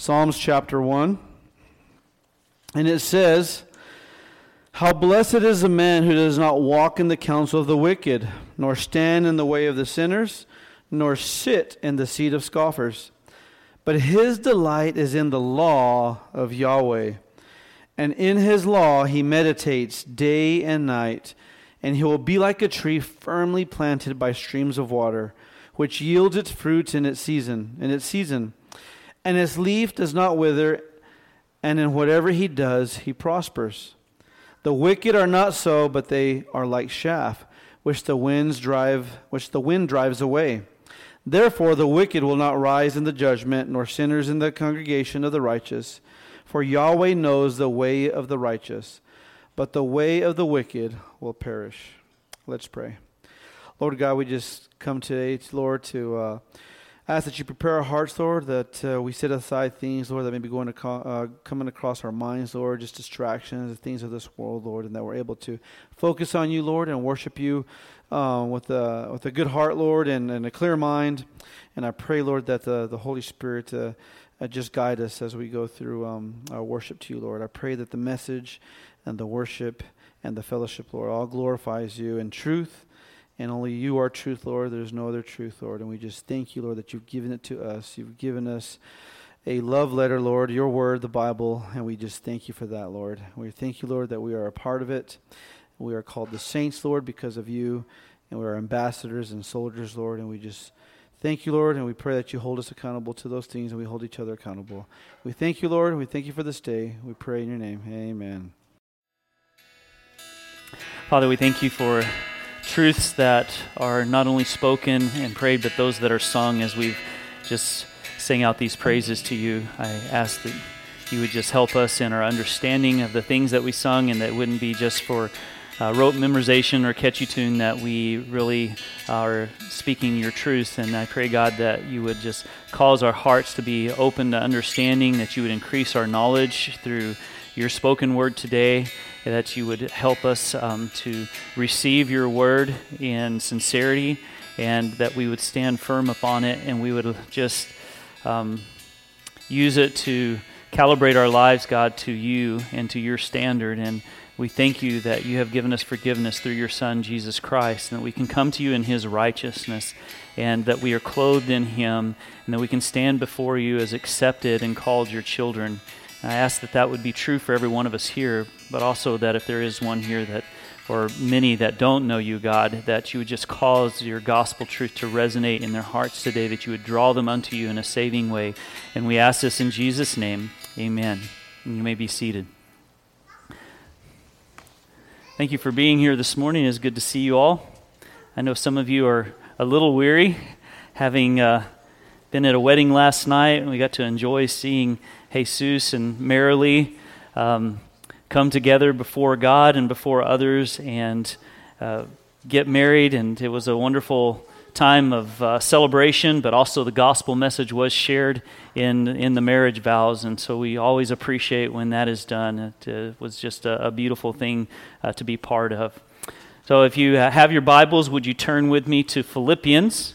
Psalms chapter 1. And it says, How blessed is the man who does not walk in the counsel of the wicked, nor stand in the way of the sinners, nor sit in the seat of scoffers. But his delight is in the law of Yahweh. And in his law he meditates day and night. And he will be like a tree firmly planted by streams of water, which yields its fruits in its season, in its season and his leaf does not wither, and in whatever he does, he prospers. The wicked are not so, but they are like chaff, which the winds drive, which the wind drives away. Therefore, the wicked will not rise in the judgment, nor sinners in the congregation of the righteous. For Yahweh knows the way of the righteous, but the way of the wicked will perish. Let's pray. Lord God, we just come today, Lord, to. Uh, Ask that you prepare our hearts, Lord, that uh, we set aside things, Lord, that may be going to co- uh, coming across our minds, Lord, just distractions, the things of this world, Lord, and that we're able to focus on you, Lord, and worship you uh, with a with a good heart, Lord, and, and a clear mind. And I pray, Lord, that the the Holy Spirit uh, uh, just guide us as we go through um, our worship to you, Lord. I pray that the message and the worship and the fellowship, Lord, all glorifies you in truth and only you are truth, Lord. There's no other truth, Lord. And we just thank you, Lord, that you've given it to us. You've given us a love letter, Lord, your word, the Bible, and we just thank you for that, Lord. We thank you, Lord, that we are a part of it. We are called the saints, Lord, because of you, and we are ambassadors and soldiers, Lord, and we just thank you, Lord, and we pray that you hold us accountable to those things and we hold each other accountable. We thank you, Lord, and we thank you for this day. We pray in your name. Amen. Father, we thank you for truths that are not only spoken and prayed, but those that are sung as we've just sang out these praises to you. I ask that you would just help us in our understanding of the things that we sung and that wouldn't be just for uh, rote memorization or catchy tune, that we really are speaking your truth. And I pray, God, that you would just cause our hearts to be open to understanding, that you would increase our knowledge through your spoken word today that you would help us um, to receive your word in sincerity and that we would stand firm upon it and we would just um, use it to calibrate our lives, God, to you and to your standard. And we thank you that you have given us forgiveness through your Son, Jesus Christ, and that we can come to you in his righteousness and that we are clothed in him and that we can stand before you as accepted and called your children. I ask that that would be true for every one of us here, but also that if there is one here that, or many that don't know you, God, that you would just cause your gospel truth to resonate in their hearts today, that you would draw them unto you in a saving way. And we ask this in Jesus' name. Amen. And you may be seated. Thank you for being here this morning. It's good to see you all. I know some of you are a little weary, having uh, been at a wedding last night, and we got to enjoy seeing Jesus and Marilee um, come together before God and before others and uh, get married. And it was a wonderful time of uh, celebration, but also the gospel message was shared in, in the marriage vows. And so we always appreciate when that is done. It uh, was just a, a beautiful thing uh, to be part of. So if you have your Bibles, would you turn with me to Philippians?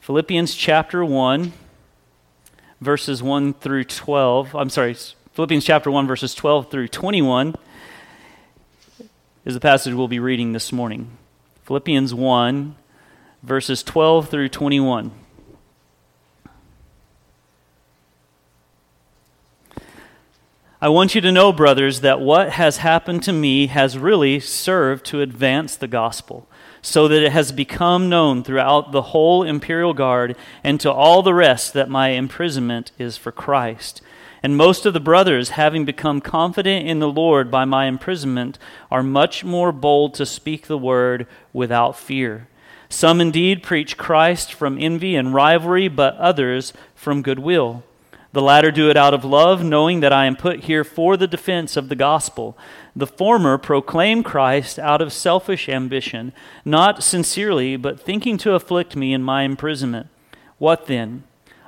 Philippians chapter 1 verses 1 through 12. I'm sorry, Philippians chapter 1, verses 12 through 21 is the passage we'll be reading this morning. Philippians 1, verses 12 through 21. I want you to know, brothers, that what has happened to me has really served to advance the gospel so that it has become known throughout the whole imperial guard and to all the rest that my imprisonment is for Christ. And most of the brothers, having become confident in the Lord by my imprisonment, are much more bold to speak the word without fear. Some indeed preach Christ from envy and rivalry, but others from goodwill. The latter do it out of love, knowing that I am put here for the defense of the gospel. The former proclaim Christ out of selfish ambition, not sincerely, but thinking to afflict me in my imprisonment. What then?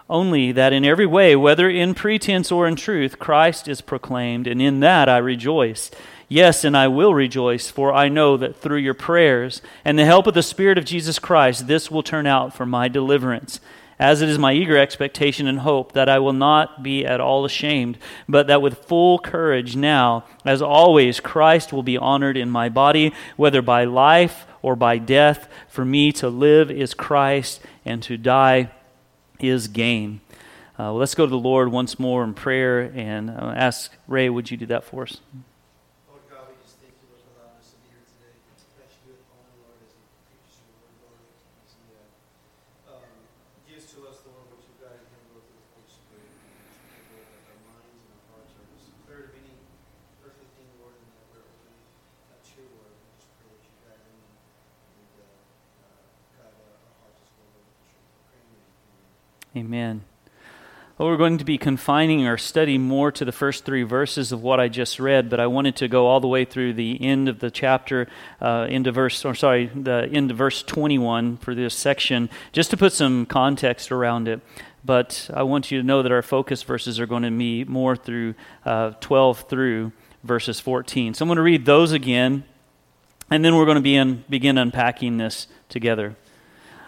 Only that in every way, whether in pretense or in truth, Christ is proclaimed, and in that I rejoice. Yes, and I will rejoice, for I know that through your prayers and the help of the Spirit of Jesus Christ, this will turn out for my deliverance as it is my eager expectation and hope that I will not be at all ashamed, but that with full courage now, as always, Christ will be honored in my body, whether by life or by death. For me to live is Christ, and to die is gain. Uh, well, let's go to the Lord once more in prayer and uh, ask Ray, would you do that for us? Amen. Well, we're going to be confining our study more to the first three verses of what I just read, but I wanted to go all the way through the end of the chapter, uh, into verse, or sorry, the end of verse 21 for this section, just to put some context around it. But I want you to know that our focus verses are going to be more through uh, 12 through verses 14. So I'm going to read those again, and then we're going to be in, begin unpacking this together.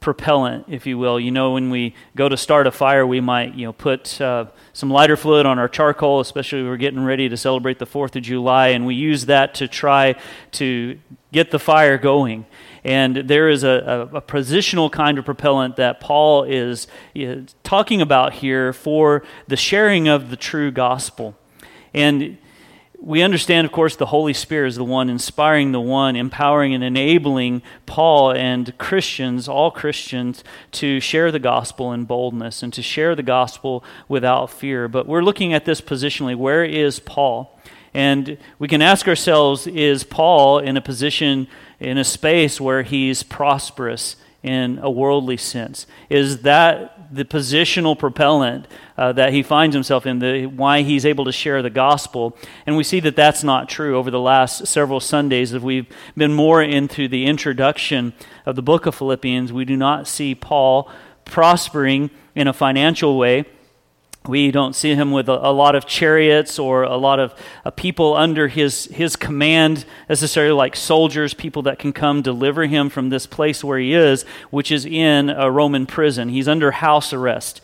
propellant, if you will. You know, when we go to start a fire, we might, you know, put uh, some lighter fluid on our charcoal, especially we're getting ready to celebrate the 4th of July, and we use that to try to get the fire going. And there is a, a, a positional kind of propellant that Paul is, is talking about here for the sharing of the true gospel. And we understand, of course, the Holy Spirit is the one inspiring, the one empowering and enabling Paul and Christians, all Christians, to share the gospel in boldness and to share the gospel without fear. But we're looking at this positionally. Where is Paul? And we can ask ourselves is Paul in a position, in a space where he's prosperous in a worldly sense? Is that the positional propellant uh, that he finds himself in, the, why he's able to share the gospel. And we see that that's not true over the last several Sundays. If we've been more into the introduction of the book of Philippians, we do not see Paul prospering in a financial way. We don't see him with a, a lot of chariots or a lot of uh, people under his, his command, necessarily like soldiers, people that can come deliver him from this place where he is, which is in a Roman prison. He's under house arrest.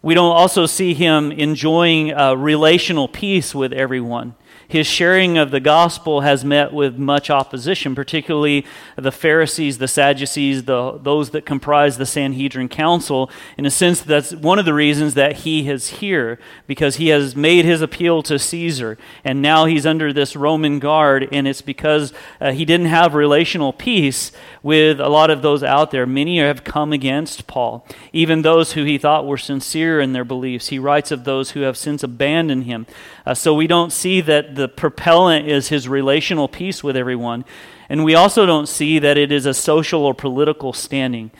We don't also see him enjoying relational peace with everyone his sharing of the gospel has met with much opposition, particularly the Pharisees, the Sadducees, the, those that comprise the Sanhedrin Council. In a sense, that's one of the reasons that he is here, because he has made his appeal to Caesar, and now he's under this Roman guard, and it's because uh, he didn't have relational peace with a lot of those out there. Many have come against Paul, even those who he thought were sincere in their beliefs. He writes of those who have since abandoned him. Uh, so we don't see that the propellant is his relational peace with everyone. And we also don't see that it is a social or political standing.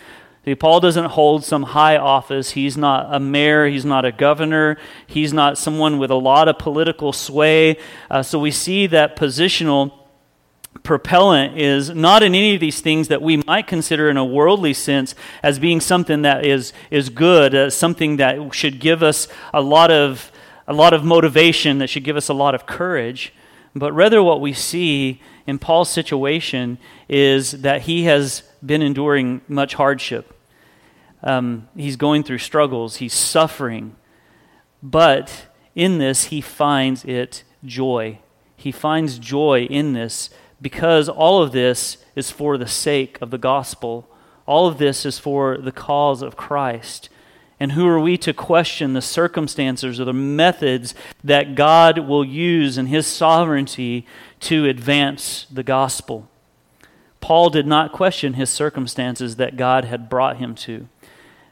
See, Paul doesn't hold some high office. He's not a mayor. He's not a governor. He's not someone with a lot of political sway. Uh, so we see that positional propellant is not in any of these things that we might consider in a worldly sense as being something that is, is good, uh, something that should give us a lot of a lot of motivation that should give us a lot of courage. But rather, what we see in Paul's situation is that he has been enduring much hardship. Um, he's going through struggles, he's suffering. But in this, he finds it joy. He finds joy in this because all of this is for the sake of the gospel. All of this is for the cause of Christ. And who are we to question the circumstances or the methods that God will use in His sovereignty to advance the gospel? Paul did not question his circumstances that God had brought him to.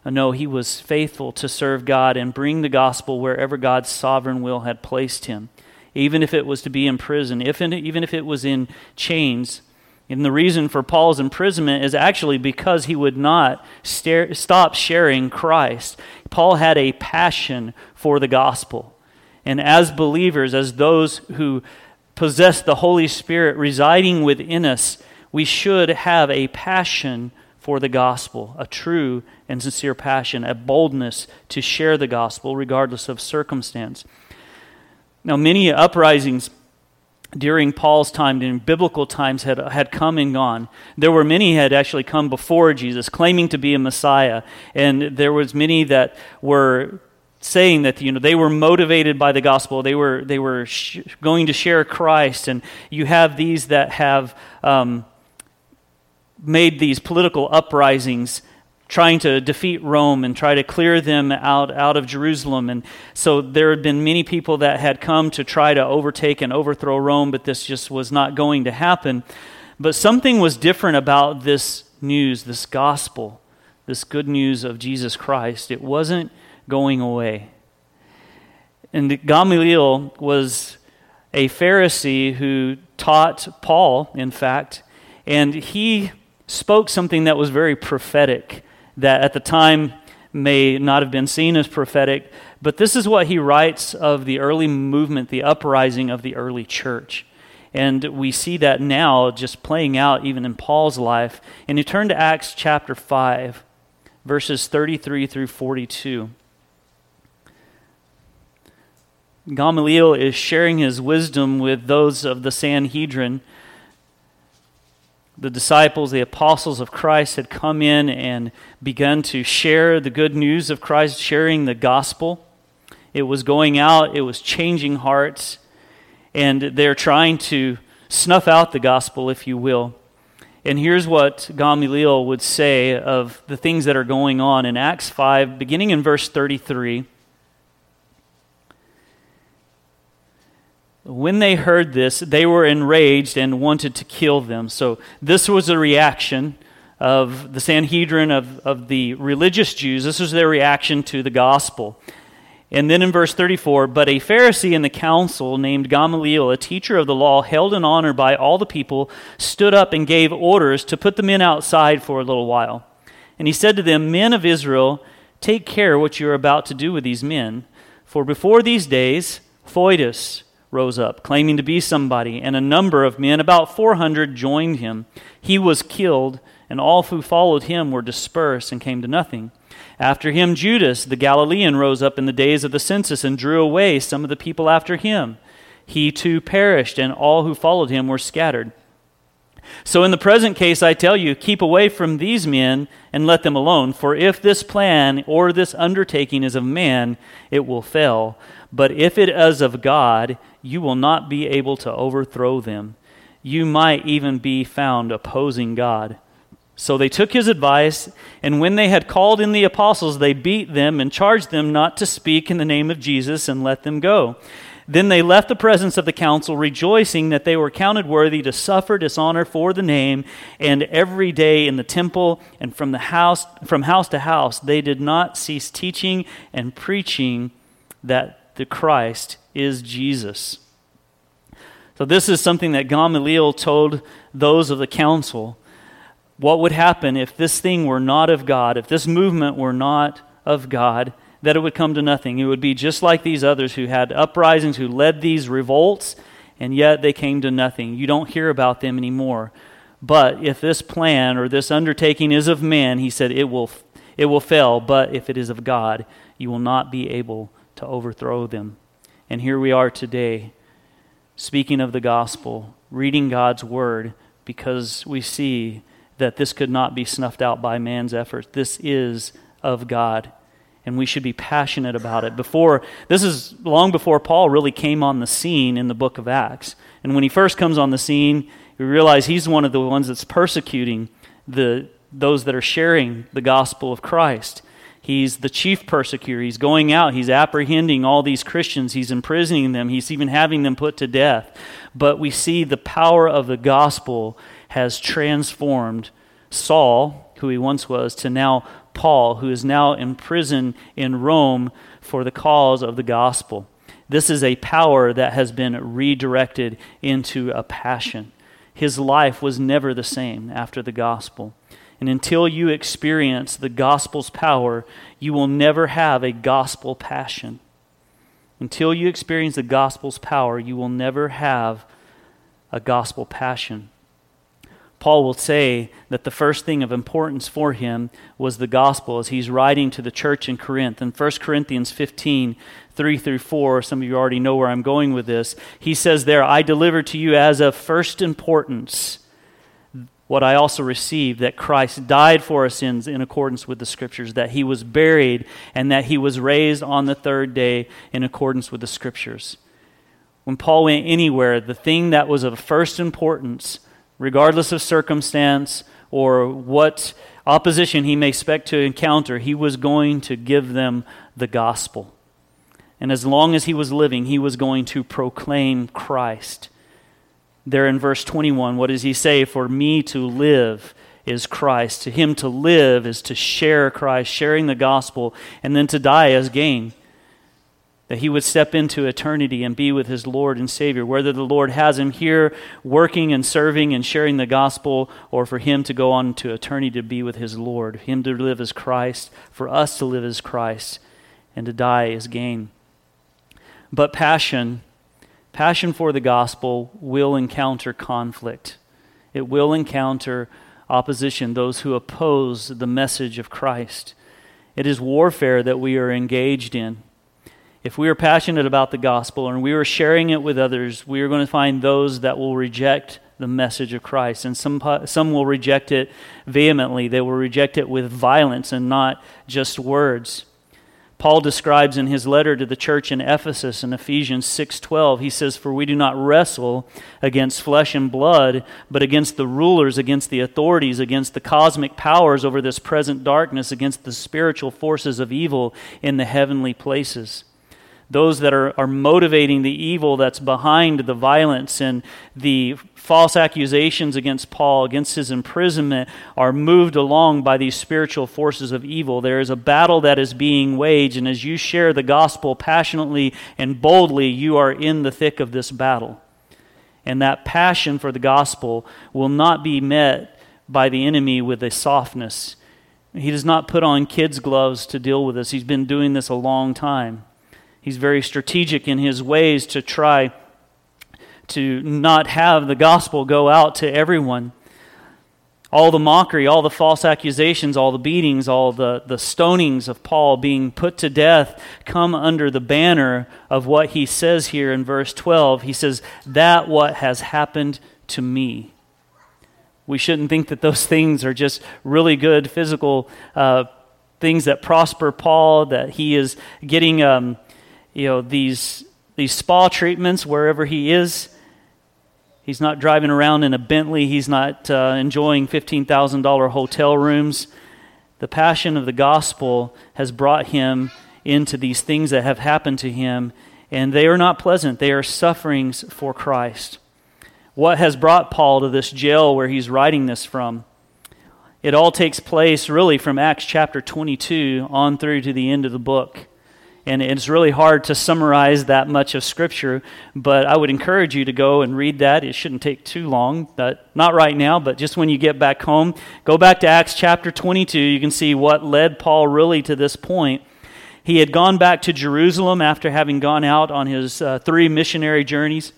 Uh, no, he was faithful to serve God and bring the gospel wherever God's sovereign will had placed him, even if it was to be in prison, if in, even if it was in chains. And the reason for Paul's imprisonment is actually because he would not stare, stop sharing Christ. Paul had a passion for the gospel. And as believers, as those who possess the Holy Spirit residing within us, we should have a passion for the gospel, a true and sincere passion, a boldness to share the gospel regardless of circumstance. Now, many uprisings during Paul's time, in biblical times, had, had come and gone. There were many had actually come before Jesus, claiming to be a Messiah, and there was many that were saying that you know they were motivated by the gospel. They were they were sh- going to share Christ, and you have these that have um, made these political uprisings trying to defeat Rome and try to clear them out, out of Jerusalem. And so there had been many people that had come to try to overtake and overthrow Rome, but this just was not going to happen. But something was different about this news, this gospel, this good news of Jesus Christ. It wasn't going away. And Gamaliel was a Pharisee who taught Paul, in fact, and he spoke something that was very prophetic that at the time may not have been seen as prophetic, but this is what he writes of the early movement, the uprising of the early church. And we see that now just playing out even in Paul's life. And you turn to Acts chapter 5, verses 33 through 42. Gamaliel is sharing his wisdom with those of the Sanhedrin the disciples, the apostles of Christ, had come in and begun to share the good news of Christ, sharing the gospel. It was going out, it was changing hearts, and they're trying to snuff out the gospel, if you will. And here's what Gamaliel would say of the things that are going on in Acts 5, beginning in verse 33. When they heard this, they were enraged and wanted to kill them. So, this was a reaction of the Sanhedrin, of, of the religious Jews. This was their reaction to the gospel. And then in verse 34, but a Pharisee in the council named Gamaliel, a teacher of the law, held in honor by all the people, stood up and gave orders to put the men outside for a little while. And he said to them, Men of Israel, take care what you are about to do with these men. For before these days, Theudas, rose up, claiming to be somebody, and a number of men, about 400, joined him. He was killed, and all who followed him were dispersed and came to nothing. After him, Judas the Galilean rose up in the days of the census and drew away some of the people after him. He too perished, and all who followed him were scattered. So, in the present case, I tell you, keep away from these men and let them alone. For if this plan or this undertaking is of man, it will fail. But if it is of God, you will not be able to overthrow them. You might even be found opposing God. So they took his advice, and when they had called in the apostles, they beat them and charged them not to speak in the name of Jesus and let them go. Then they left the presence of the council, rejoicing that they were counted worthy to suffer dishonor for the name. And every day in the temple and from the house, from house to house, they did not cease teaching and preaching that the Christ is Jesus. So, this is something that Gamaliel told those of the council. What would happen if this thing were not of God, if this movement were not of God, that it would come to nothing? It would be just like these others who had uprisings, who led these revolts, and yet they came to nothing. You don't hear about them anymore. But if this plan or this undertaking is of man, he said, it will, it will fail. But if it is of God, you will not be able to overthrow them. And here we are today, speaking of the gospel, reading God's word, because we see that this could not be snuffed out by man's efforts. This is of God, and we should be passionate about it. Before this is long before Paul really came on the scene in the book of Acts. And when he first comes on the scene, we realize he's one of the ones that's persecuting the those that are sharing the gospel of Christ. He's the chief persecutor. He's going out. He's apprehending all these Christians. He's imprisoning them. He's even having them put to death. But we see the power of the gospel has transformed Saul, who he once was, to now Paul, who is now in prison in Rome for the cause of the gospel. This is a power that has been redirected into a passion. His life was never the same after the gospel. And until you experience the gospel's power, you will never have a gospel passion. Until you experience the gospel's power, you will never have a gospel passion. Paul will say that the first thing of importance for him was the gospel as he's writing to the church in Corinth. In 1 Corinthians 15, 3 through 4, some of you already know where I'm going with this. He says there, I deliver to you as of first importance what I also received that Christ died for our sins in accordance with the Scriptures, that he was buried, and that he was raised on the third day in accordance with the Scriptures. When Paul went anywhere, the thing that was of first importance regardless of circumstance or what opposition he may expect to encounter, he was going to give them the gospel. And as long as he was living, he was going to proclaim Christ. There in verse 21, what does he say? For me to live is Christ. To him to live is to share Christ, sharing the gospel, and then to die as gain that he would step into eternity and be with his Lord and Savior, whether the Lord has him here working and serving and sharing the gospel, or for him to go on to eternity to be with his Lord, him to live as Christ, for us to live as Christ, and to die as gain. But passion, passion for the gospel, will encounter conflict. It will encounter opposition, those who oppose the message of Christ. It is warfare that we are engaged in if we are passionate about the gospel and we are sharing it with others, we are going to find those that will reject the message of Christ. And some, some will reject it vehemently, they will reject it with violence and not just words. Paul describes in his letter to the church in Ephesus in Ephesians 6:12 he says for we do not wrestle against flesh and blood but against the rulers against the authorities against the cosmic powers over this present darkness against the spiritual forces of evil in the heavenly places those that are, are motivating the evil that's behind the violence and the false accusations against Paul, against his imprisonment, are moved along by these spiritual forces of evil. There is a battle that is being waged, and as you share the gospel passionately and boldly, you are in the thick of this battle. And that passion for the gospel will not be met by the enemy with a softness. He does not put on kids' gloves to deal with this. He's been doing this a long time. He's very strategic in his ways to try to not have the gospel go out to everyone. All the mockery, all the false accusations, all the beatings, all the, the stonings of Paul being put to death come under the banner of what he says here in verse 12. He says, That what has happened to me. We shouldn't think that those things are just really good physical uh, things that prosper Paul, that he is getting. Um, you know, these, these spa treatments wherever he is. He's not driving around in a Bentley. He's not uh, enjoying $15,000 hotel rooms. The passion of the gospel has brought him into these things that have happened to him, and they are not pleasant. They are sufferings for Christ. What has brought Paul to this jail where he's writing this from? It all takes place really from Acts chapter 22 on through to the end of the book. And it's really hard to summarize that much of Scripture, but I would encourage you to go and read that. It shouldn't take too long, but not right now, but just when you get back home. Go back to Acts chapter 22. You can see what led Paul really to this point. He had gone back to Jerusalem after having gone out on his uh, three missionary journeys.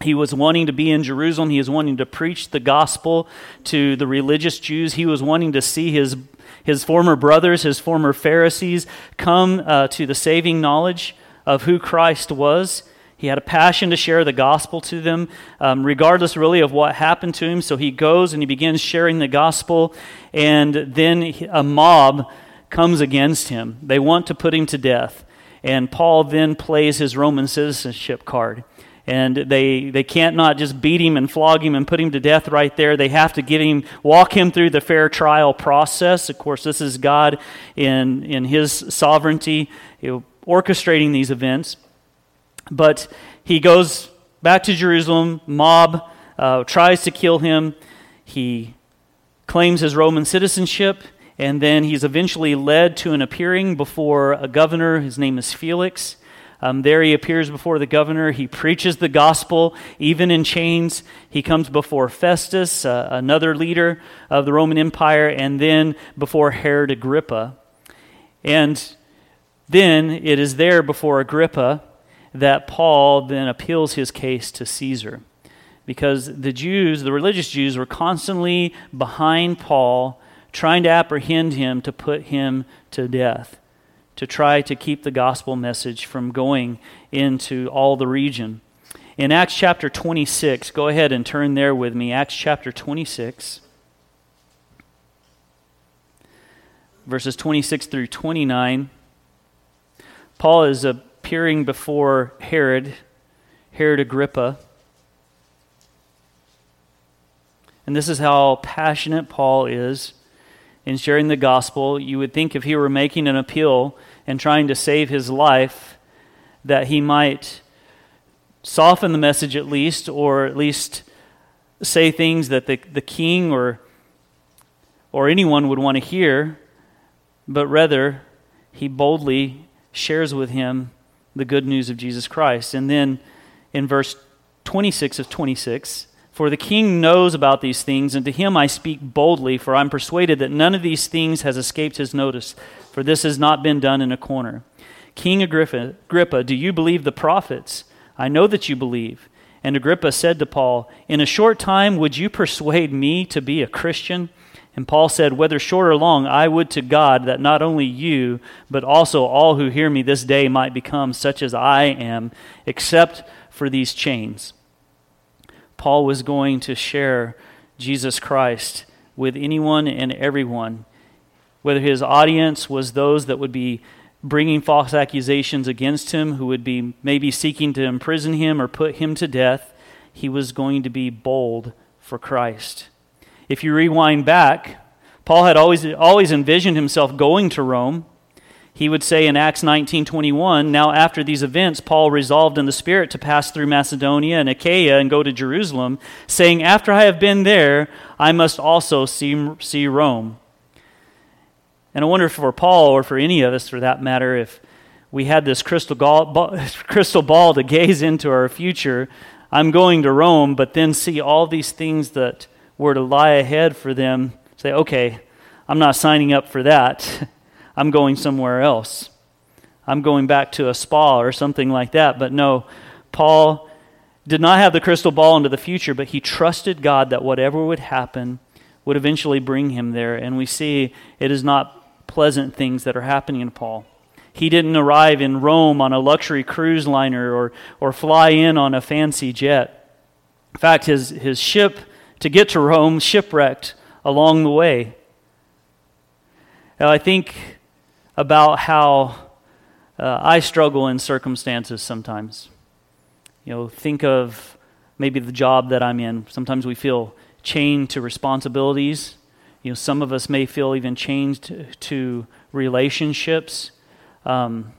He was wanting to be in Jerusalem. He was wanting to preach the gospel to the religious Jews. He was wanting to see his his former brothers, his former Pharisees, come uh, to the saving knowledge of who Christ was. He had a passion to share the gospel to them, um, regardless really of what happened to him. So he goes and he begins sharing the gospel, and then a mob comes against him. They want to put him to death. And Paul then plays his Roman citizenship card and they they can't not just beat him and flog him and put him to death right there. They have to get him walk him through the fair trial process. Of course this is god in in his sovereignty you know, orchestrating these events. But he goes back to jerusalem mob uh, tries to kill him. He claims his roman citizenship and then he's eventually led to an appearing before a governor. His name is felix um, there he appears before the governor. He preaches the gospel, even in chains. He comes before Festus, uh, another leader of the Roman Empire, and then before Herod Agrippa. And then it is there before Agrippa that Paul then appeals his case to Caesar. because the Jews, the religious Jews, were constantly behind Paul, trying to apprehend him to put him to death, to try to keep the gospel message from going into all the region. In Acts chapter 26, go ahead and turn there with me. Acts chapter 26, verses 26 through 29. Paul is appearing before Herod, Herod Agrippa. And this is how passionate Paul is in sharing the gospel. You would think if he were making an appeal and trying to save his life, that he might soften the message at least, or at least say things that the, the king or, or anyone would want to hear, but rather he boldly shares with him the good news of Jesus Christ. And then in verse 26 of 26, for the king knows about these things, and to him I speak boldly, for I'm persuaded that none of these things has escaped his notice, for this has not been done in a corner. King Agrippa, Agrippa, do you believe the prophets? I know that you believe. And Agrippa said to Paul, In a short time, would you persuade me to be a Christian? And Paul said, Whether short or long, I would to God that not only you, but also all who hear me this day might become such as I am, except for these chains. Paul was going to share Jesus Christ with anyone and everyone, whether his audience was those that would be bringing false accusations against him, who would be maybe seeking to imprison him or put him to death, he was going to be bold for Christ. If you rewind back, Paul had always, always envisioned himself going to Rome he would say in Acts 19:21, "Now after these events Paul resolved in the spirit to pass through Macedonia and Achaia and go to Jerusalem, saying, after I have been there, I must also see, see Rome." And I wonder if for Paul or for any of us for that matter if we had this crystal ball, crystal ball to gaze into our future, I'm going to Rome, but then see all these things that were to lie ahead for them, say, "Okay, I'm not signing up for that." I'm going somewhere else. I'm going back to a spa or something like that. But no, Paul did not have the crystal ball into the future, but he trusted God that whatever would happen would eventually bring him there. And we see it is not pleasant things that are happening to Paul. He didn't arrive in Rome on a luxury cruise liner or, or fly in on a fancy jet. In fact, his, his ship to get to Rome shipwrecked along the way. Now, I think about how uh, I struggle in circumstances sometimes. You know, think of maybe the job that I'm in. Sometimes we feel chained to responsibilities. You know, some of us may feel even chained to, relationships. Um,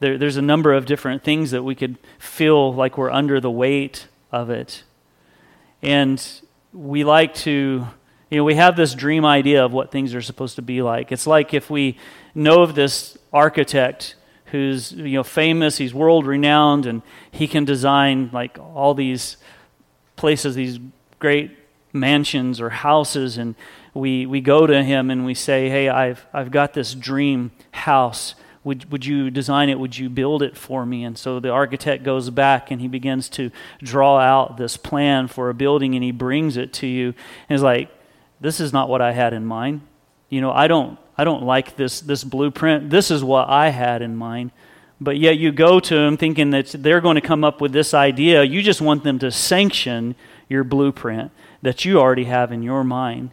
there, there's a number of different things that we could feel like we're under the weight of it. And we like to, you know, we have this dream idea of what things are supposed to be like. It's like if we know of this architect who's you know famous he's world renowned and he can design like all these places these great mansions or houses and we we go to him and we say hey i've i've got this dream house would, would you design it? Would you build it for me? And so the architect goes back and he begins to draw out this plan for a building and he brings it to you. And he's like, This is not what I had in mind. You know, I don't I don't like this, this blueprint. This is what I had in mind. But yet you go to them thinking that they're going to come up with this idea. You just want them to sanction your blueprint that you already have in your mind.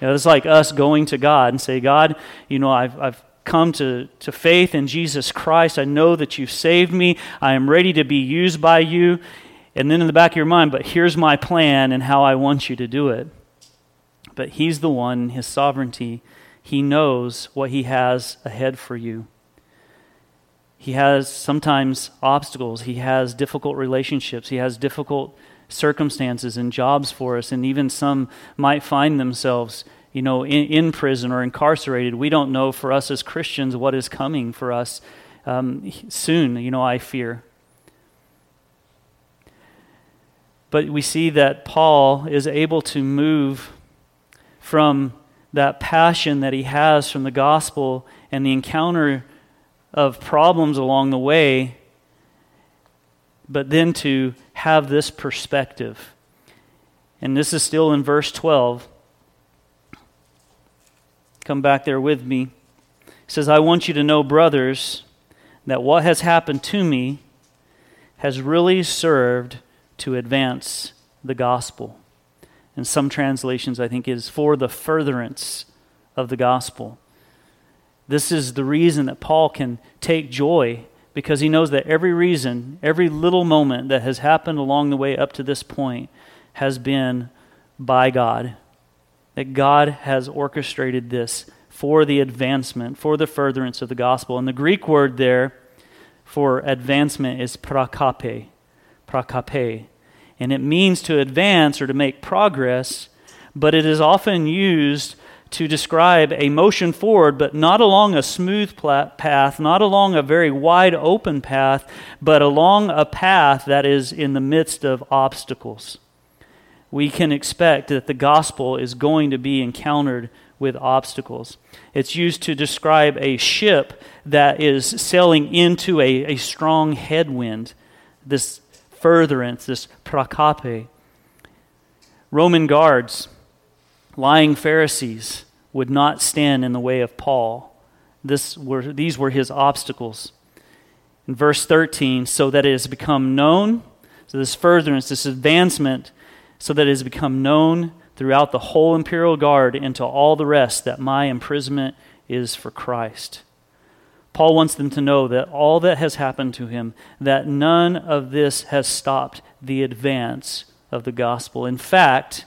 You know, it's like us going to God and say, God, you know, I've, I've come to, to faith in Jesus Christ. I know that you've saved me. I am ready to be used by you. And then in the back of your mind, but here's my plan and how I want you to do it. But He's the one, His sovereignty he knows what He has ahead for you. He has sometimes obstacles, He has difficult relationships, He has difficult circumstances and jobs for us, and even some might find themselves. You know, in, in prison or incarcerated. We don't know for us as Christians what is coming for us um, soon, you know, I fear. But we see that Paul is able to move from that passion that he has from the gospel and the encounter of problems along the way, but then to have this perspective And this is still in verse 12. Come back there with me. He says, I want you to know, brothers, that what has happened to me has really served to advance the gospel. In some translations, I think is for the furtherance of the gospel. This is the reason that Paul can take joy because he knows that every reason, every little moment that has happened along the way up to this point has been by God. That God has orchestrated this for the advancement, for the furtherance of the gospel. And the Greek word there for advancement is prokope. Prokope. And it means to advance or to make progress, but it is often used to describe a motion forward, but not along a smooth path, not along a very wide open path, but along a path that is in the midst of obstacles. We can expect that the gospel is going to be encountered with obstacles. It's used to describe a ship that is sailing into a, a strong headwind, this furtherance, this prokope. Roman guards lying Pharisees would not stand in the way of Paul. This were, these were his obstacles. In verse 13, so that it has become known, so this furtherance, this advancement, so that it has become known throughout the whole imperial guard and to all the rest that my imprisonment is for Christ. Paul wants them to know that all that has happened to him, that none of this has stopped the advance of the gospel. In fact,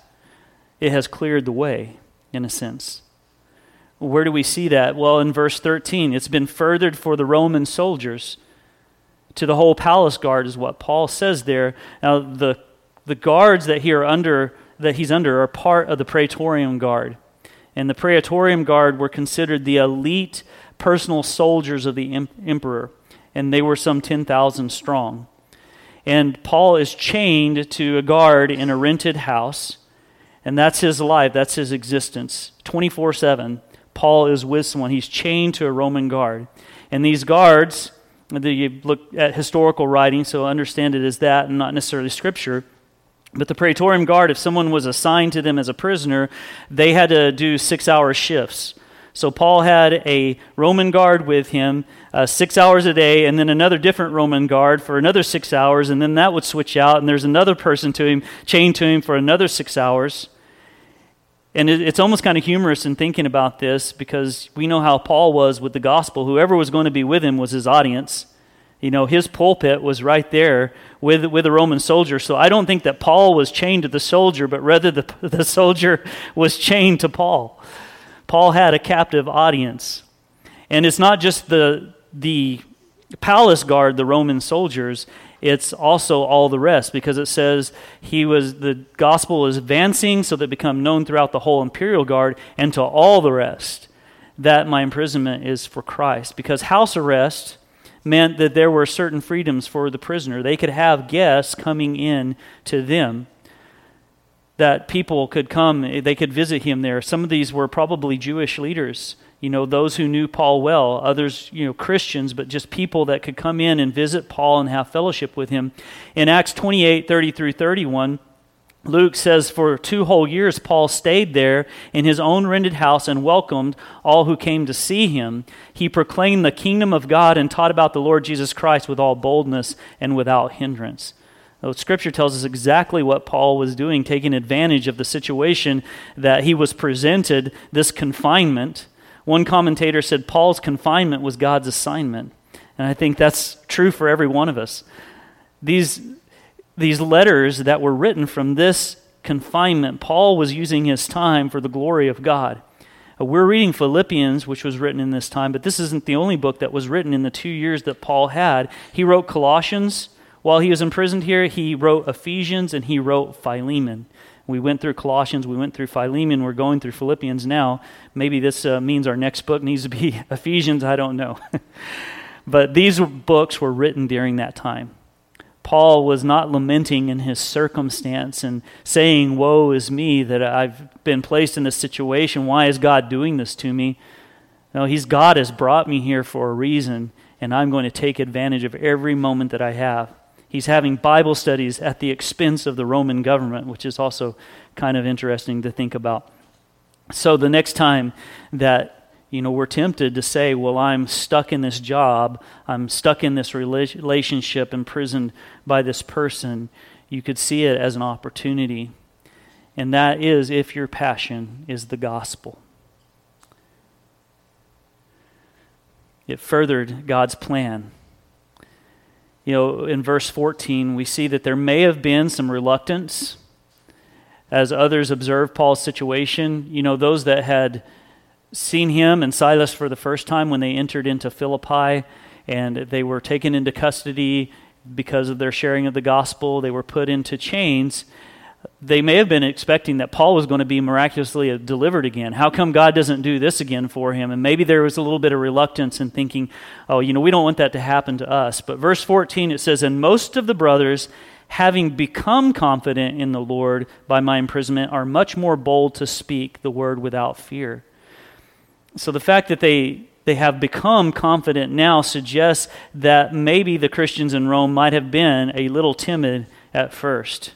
it has cleared the way, in a sense. Where do we see that? Well, in verse 13, it's been furthered for the Roman soldiers to the whole palace guard, is what Paul says there. Now, the, the guards that he are under, that he's under are part of the Praetorian Guard. And the Praetorian Guard were considered the elite personal soldiers of the emperor, and they were some 10,000 strong. And Paul is chained to a guard in a rented house and that's his life, that's his existence. 24 7, Paul is with someone. He's chained to a Roman guard. And these guards, you look at historical writing, so understand it as that and not necessarily scripture. But the Praetorian Guard, if someone was assigned to them as a prisoner, they had to do six hour shifts. So Paul had a Roman guard with him uh, six hours a day, and then another different Roman guard for another six hours, and then that would switch out, and there's another person to him, chained to him for another six hours. And it, it's almost kind of humorous in thinking about this because we know how Paul was with the gospel. Whoever was going to be with him was his audience. You know, his pulpit was right there with, with a Roman soldier. So I don't think that Paul was chained to the soldier, but rather the, the soldier was chained to Paul. Paul had a captive audience. And it's not just the, the palace guard, the Roman soldiers, it's also all the rest because it says he was the gospel is advancing so that it become known throughout the whole imperial guard and to all the rest that my imprisonment is for Christ. Because house arrest meant that there were certain freedoms for the prisoner. They could have guests coming in to them that people could come they could visit him there some of these were probably Jewish leaders you know, those who knew Paul well, others, you know, Christians, but just people that could come in and visit Paul and have fellowship with him. In Acts 28 30 through 31, Luke says, For two whole years, Paul stayed there in his own rented house and welcomed all who came to see him. He proclaimed the kingdom of God and taught about the Lord Jesus Christ with all boldness and without hindrance. Scripture tells us exactly what Paul was doing, taking advantage of the situation that he was presented, this confinement one commentator said Paul's confinement was God's assignment. And I think that's true for every one of us. These, these letters that were written from this confinement, Paul was using his time for the glory of God. Uh, we're reading Philippians, which was written in this time, but this isn't the only book that was written in the two years that Paul had. He wrote Colossians while he was imprisoned here, he wrote Ephesians, and he wrote Philemon. We went through Colossians, we went through Philemon, we're going through Philippians now. Maybe this uh, means our next book needs to be Ephesians, I don't know. but these books were written during that time. Paul was not lamenting in his circumstance and saying, Woe is me that I've been placed in this situation. Why is God doing this to me? No, he's God has brought me here for a reason, and I'm going to take advantage of every moment that I have. He's having Bible studies at the expense of the Roman government, which is also kind of interesting to think about. So the next time that you know, we're tempted to say, well, I'm stuck in this job, I'm stuck in this relationship, imprisoned by this person. You could see it as an opportunity. And that is if your passion is the gospel. It furthered God's plan. You know, in verse 14, we see that there may have been some reluctance as others observed Paul's situation. You know, those that had seen him and Silas for the first time when they entered into Philippi and they were taken into custody because of their sharing of the gospel. They were put into chains. They may have been expecting that Paul was going to be miraculously uh, delivered again. How come God doesn't do this again for him? And maybe there was a little bit of reluctance in thinking, oh, you know, we don't want that to happen to us. But verse 14, it says, And most of the brothers, having become confident in the Lord by my imprisonment, are much more bold to speak the word without fear. So the fact that they they have become confident now suggests that maybe the Christians in Rome might have been a little timid at first.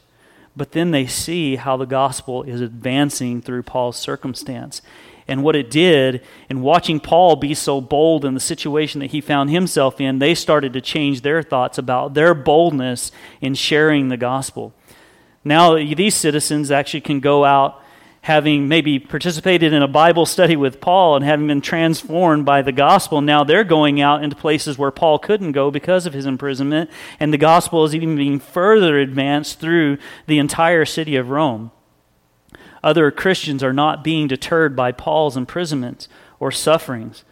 But then they see how the gospel is advancing through Paul's circumstance. And what it did, in watching Paul be so bold in the situation that he found himself in, they started to change their thoughts about their boldness in sharing the gospel. Now, these citizens actually can go out having maybe participated in a Bible study with Paul and having been transformed by the gospel, now they're going out into places where Paul couldn't go because of his imprisonment, and the gospel is even being further advanced through the entire city of Rome. Other Christians are not being deterred by Paul's imprisonment or sufferings.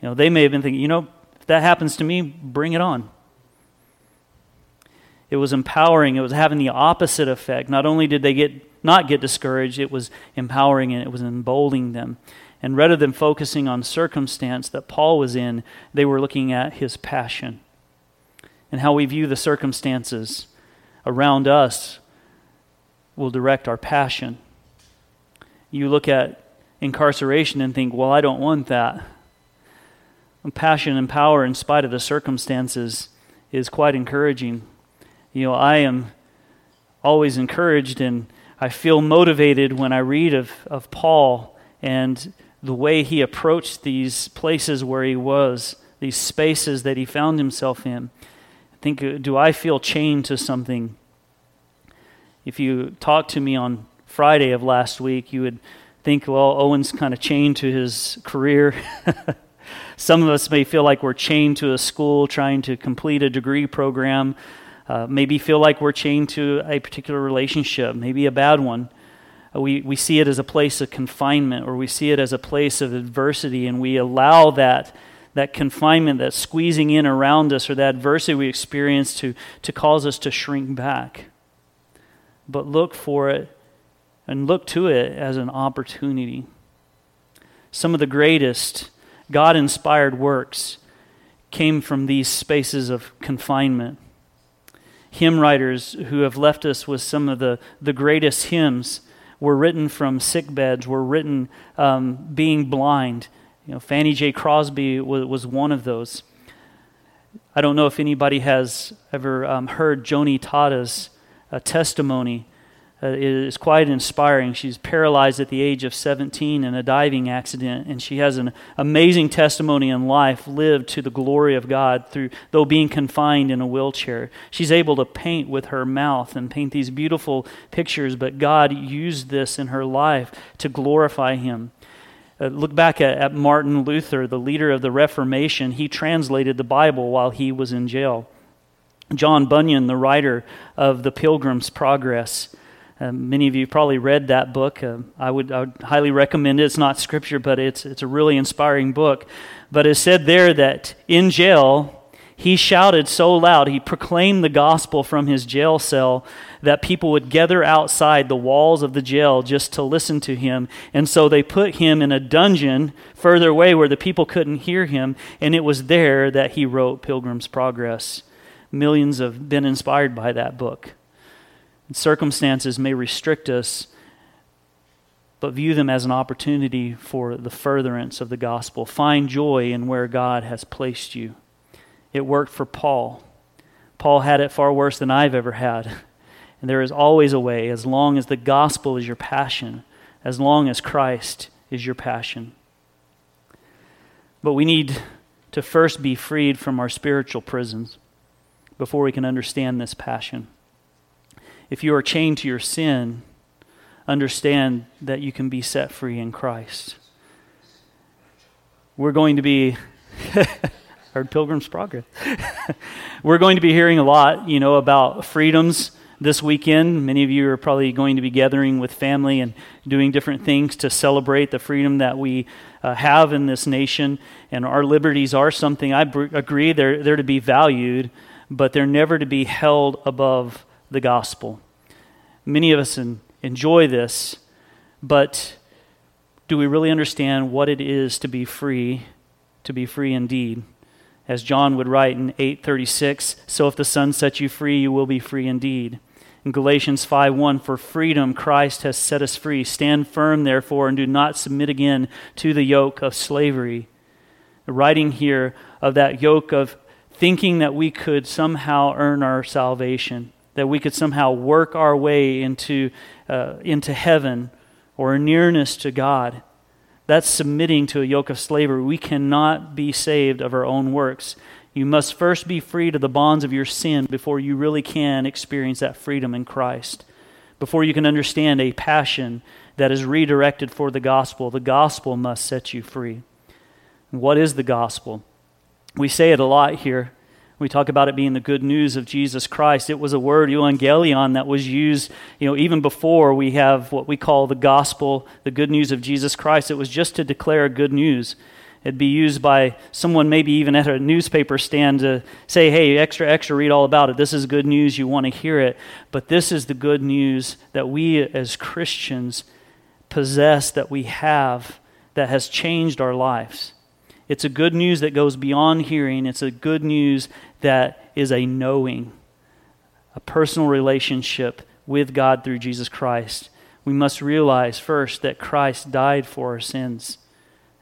You know, they may have been thinking, you know, if that happens to me, bring it on. It was empowering. It was having the opposite effect. Not only did they get not get discouraged, it was empowering and it was emboldening them. And rather than focusing on circumstance that Paul was in, they were looking at his passion. And how we view the circumstances around us will direct our passion. You look at incarceration and think, well, I don't want that. Passion and power, in spite of the circumstances, is quite encouraging. You know, I am always encouraged and I feel motivated when I read of, of Paul and the way he approached these places where he was, these spaces that he found himself in. I think, uh, do I feel chained to something? If you talked to me on Friday of last week, you would think, well, Owen's kind of chained to his career. Some of us may feel like we're chained to a school trying to complete a degree program uh, maybe feel like we're chained to a particular relationship, maybe a bad one. Uh, we, we see it as a place of confinement or we see it as a place of adversity, and we allow that, that confinement, that squeezing in around us, or that adversity we experience to, to cause us to shrink back. But look for it and look to it as an opportunity. Some of the greatest God inspired works came from these spaces of confinement hymn writers who have left us with some of the, the greatest hymns were written from sick beds, were written um, being blind. You know, Fanny J. Crosby was, was one of those. I don't know if anybody has ever um, heard Joni Tada's uh, testimony uh, is quite inspiring. She's paralyzed at the age of 17 in a diving accident, and she has an amazing testimony in life lived to the glory of God through though being confined in a wheelchair. She's able to paint with her mouth and paint these beautiful pictures, but God used this in her life to glorify Him. Uh, look back at, at Martin Luther, the leader of the Reformation. He translated the Bible while he was in jail. John Bunyan, the writer of The Pilgrim's Progress, uh, many of you probably read that book. Uh, I, would, I would highly recommend it. It's not scripture, but it's, it's a really inspiring book. But it said there that in jail, he shouted so loud, he proclaimed the gospel from his jail cell that people would gather outside the walls of the jail just to listen to him. And so they put him in a dungeon further away where the people couldn't hear him. And it was there that he wrote Pilgrim's Progress. Millions have been inspired by that book. Circumstances may restrict us, but view them as an opportunity for the furtherance of the gospel. Find joy in where God has placed you. It worked for Paul. Paul had it far worse than I've ever had. And there is always a way as long as the gospel is your passion, as long as Christ is your passion. But we need to first be freed from our spiritual prisons before we can understand this passion. If you are chained to your sin, understand that you can be set free in Christ. We're going to be our Pilgrim's Progress. We're going to be hearing a lot, you know, about freedoms this weekend. Many of you are probably going to be gathering with family and doing different things to celebrate the freedom that we uh, have in this nation. And our liberties are something I br- agree they're, they're to be valued, but they're never to be held above the gospel. Many of us en- enjoy this, but do we really understand what it is to be free, to be free indeed? As John would write in 836, so if the Son sets you free, you will be free indeed. In Galatians 5:1, for freedom Christ has set us free. Stand firm, therefore, and do not submit again to the yoke of slavery. The writing here of that yoke of thinking that we could somehow earn our salvation, that we could somehow work our way into, uh, into heaven or nearness to God. That's submitting to a yoke of slavery. We cannot be saved of our own works. You must first be free to the bonds of your sin before you really can experience that freedom in Christ. Before you can understand a passion that is redirected for the gospel, the gospel must set you free. What is the gospel? We say it a lot here. We talk about it being the good news of Jesus Christ. It was a word, euangelion, that was used, you know, even before we have what we call the gospel, the good news of Jesus Christ. It was just to declare good news. It'd be used by someone, maybe even at a newspaper stand, to say, hey, extra, extra, read all about it. This is good news. You want to hear it. But this is the good news that we as Christians possess, that we have, that has changed our lives. It's a good news that goes beyond hearing. It's a good news that is a knowing, a personal relationship with God through Jesus Christ. We must realize first that Christ died for our sins.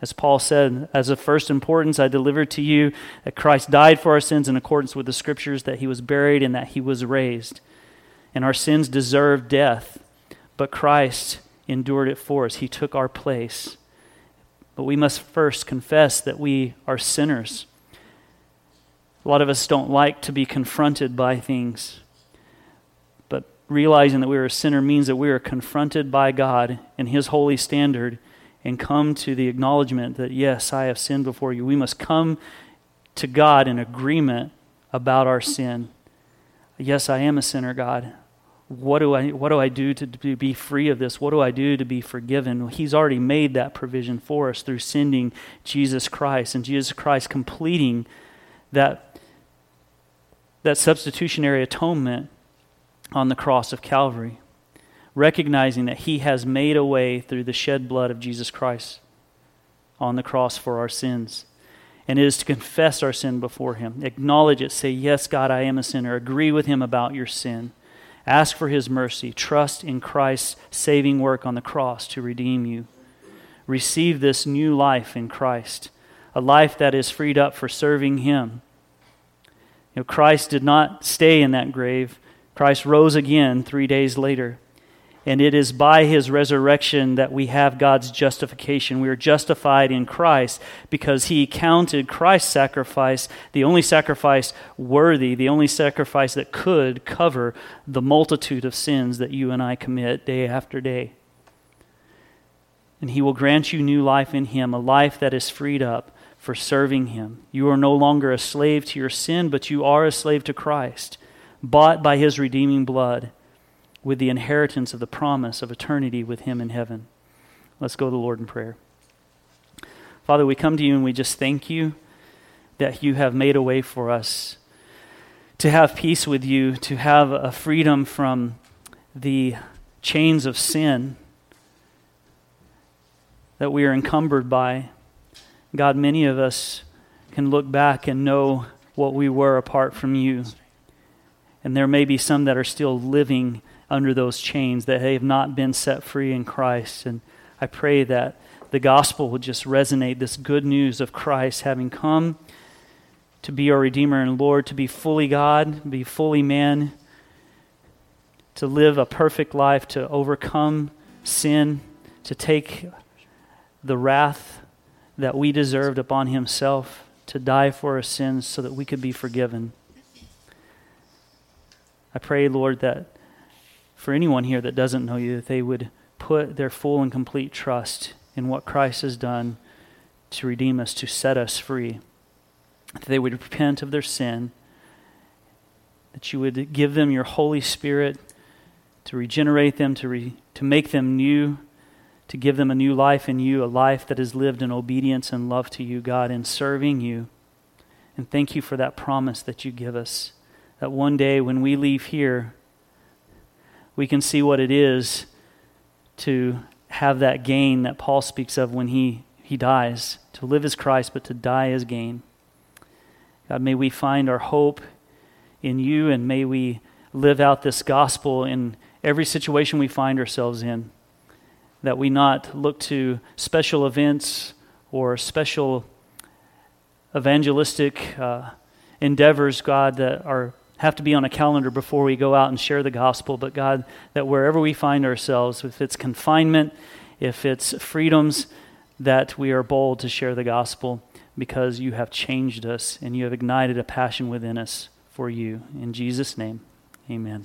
As Paul said, as of first importance, I delivered to you that Christ died for our sins in accordance with the Scriptures, that he was buried, and that he was raised. And our sins deserve death, but Christ endured it for us. He took our place. But we must first confess that we are sinners. A lot of us don't like to be confronted by things. But realizing that we are a sinner means that we are confronted by God and His holy standard and come to the acknowledgement that, yes, I have sinned before you. We must come to God in agreement about our sin. Yes, I am a sinner, God what do I what do I do to, to be free of this? What do I do to be forgiven? He's already made that provision for us through sending Jesus Christ and Jesus Christ completing that that substitutionary atonement on the cross of Calvary, recognizing that he has made a way through the shed blood of Jesus Christ on the cross for our sins. And it is to confess our sin before him, acknowledge it, say, Yes, God, I am a sinner, agree with him about your sin Ask for his mercy. Trust in Christ's saving work on the cross to redeem you. Receive this new life in Christ, a life that is freed up for serving him. Know, Christ did not stay in that grave. Christ rose again three days later. And it is by his resurrection that we have God's justification. We are justified in Christ because he counted Christ's sacrifice the only sacrifice worthy, the only sacrifice that could cover the multitude of sins that you and I commit day after day. And he will grant you new life in him, a life that is freed up for serving him. You are no longer a slave to your sin, but you are a slave to Christ, bought by his redeeming blood with the inheritance of the promise of eternity with Him in heaven. Let's go to the Lord in prayer. Father, we come to you and we just thank you that you have made a way for us to have peace with you, to have a freedom from the chains of sin that we are encumbered by. God, many of us can look back and know what we were apart from you. And there may be some that are still living under those chains, that have not been set free in Christ. And I pray that the gospel would just resonate this good news of Christ having come to be our Redeemer and Lord, to be fully God, be fully man, to live a perfect life, to overcome sin, to take the wrath that we deserved upon himself, to die for our sins so that we could be forgiven. I pray, Lord, that for anyone here that doesn't know you, that they would put their full and complete trust in what Christ has done to redeem us, to set us free. That they would repent of their sin, that you would give them your Holy Spirit to regenerate them, to, re, to make them new, to give them a new life in you, a life that is lived in obedience and love to you, God, in serving you. And thank you for that promise that you give us, that one day when we leave here, we can see what it is to have that gain that Paul speaks of when he, he dies. To live as Christ, but to die as gain. God, may we find our hope in you, and may we live out this gospel in every situation we find ourselves in. That we not look to special events or special evangelistic uh, endeavors, God, that are have to be on a calendar before we go out and share the gospel. But God, that wherever we find ourselves, if it's confinement, if it's freedoms, that we are bold to share the gospel because you have changed us and you have ignited a passion within us for you. In Jesus' name, amen.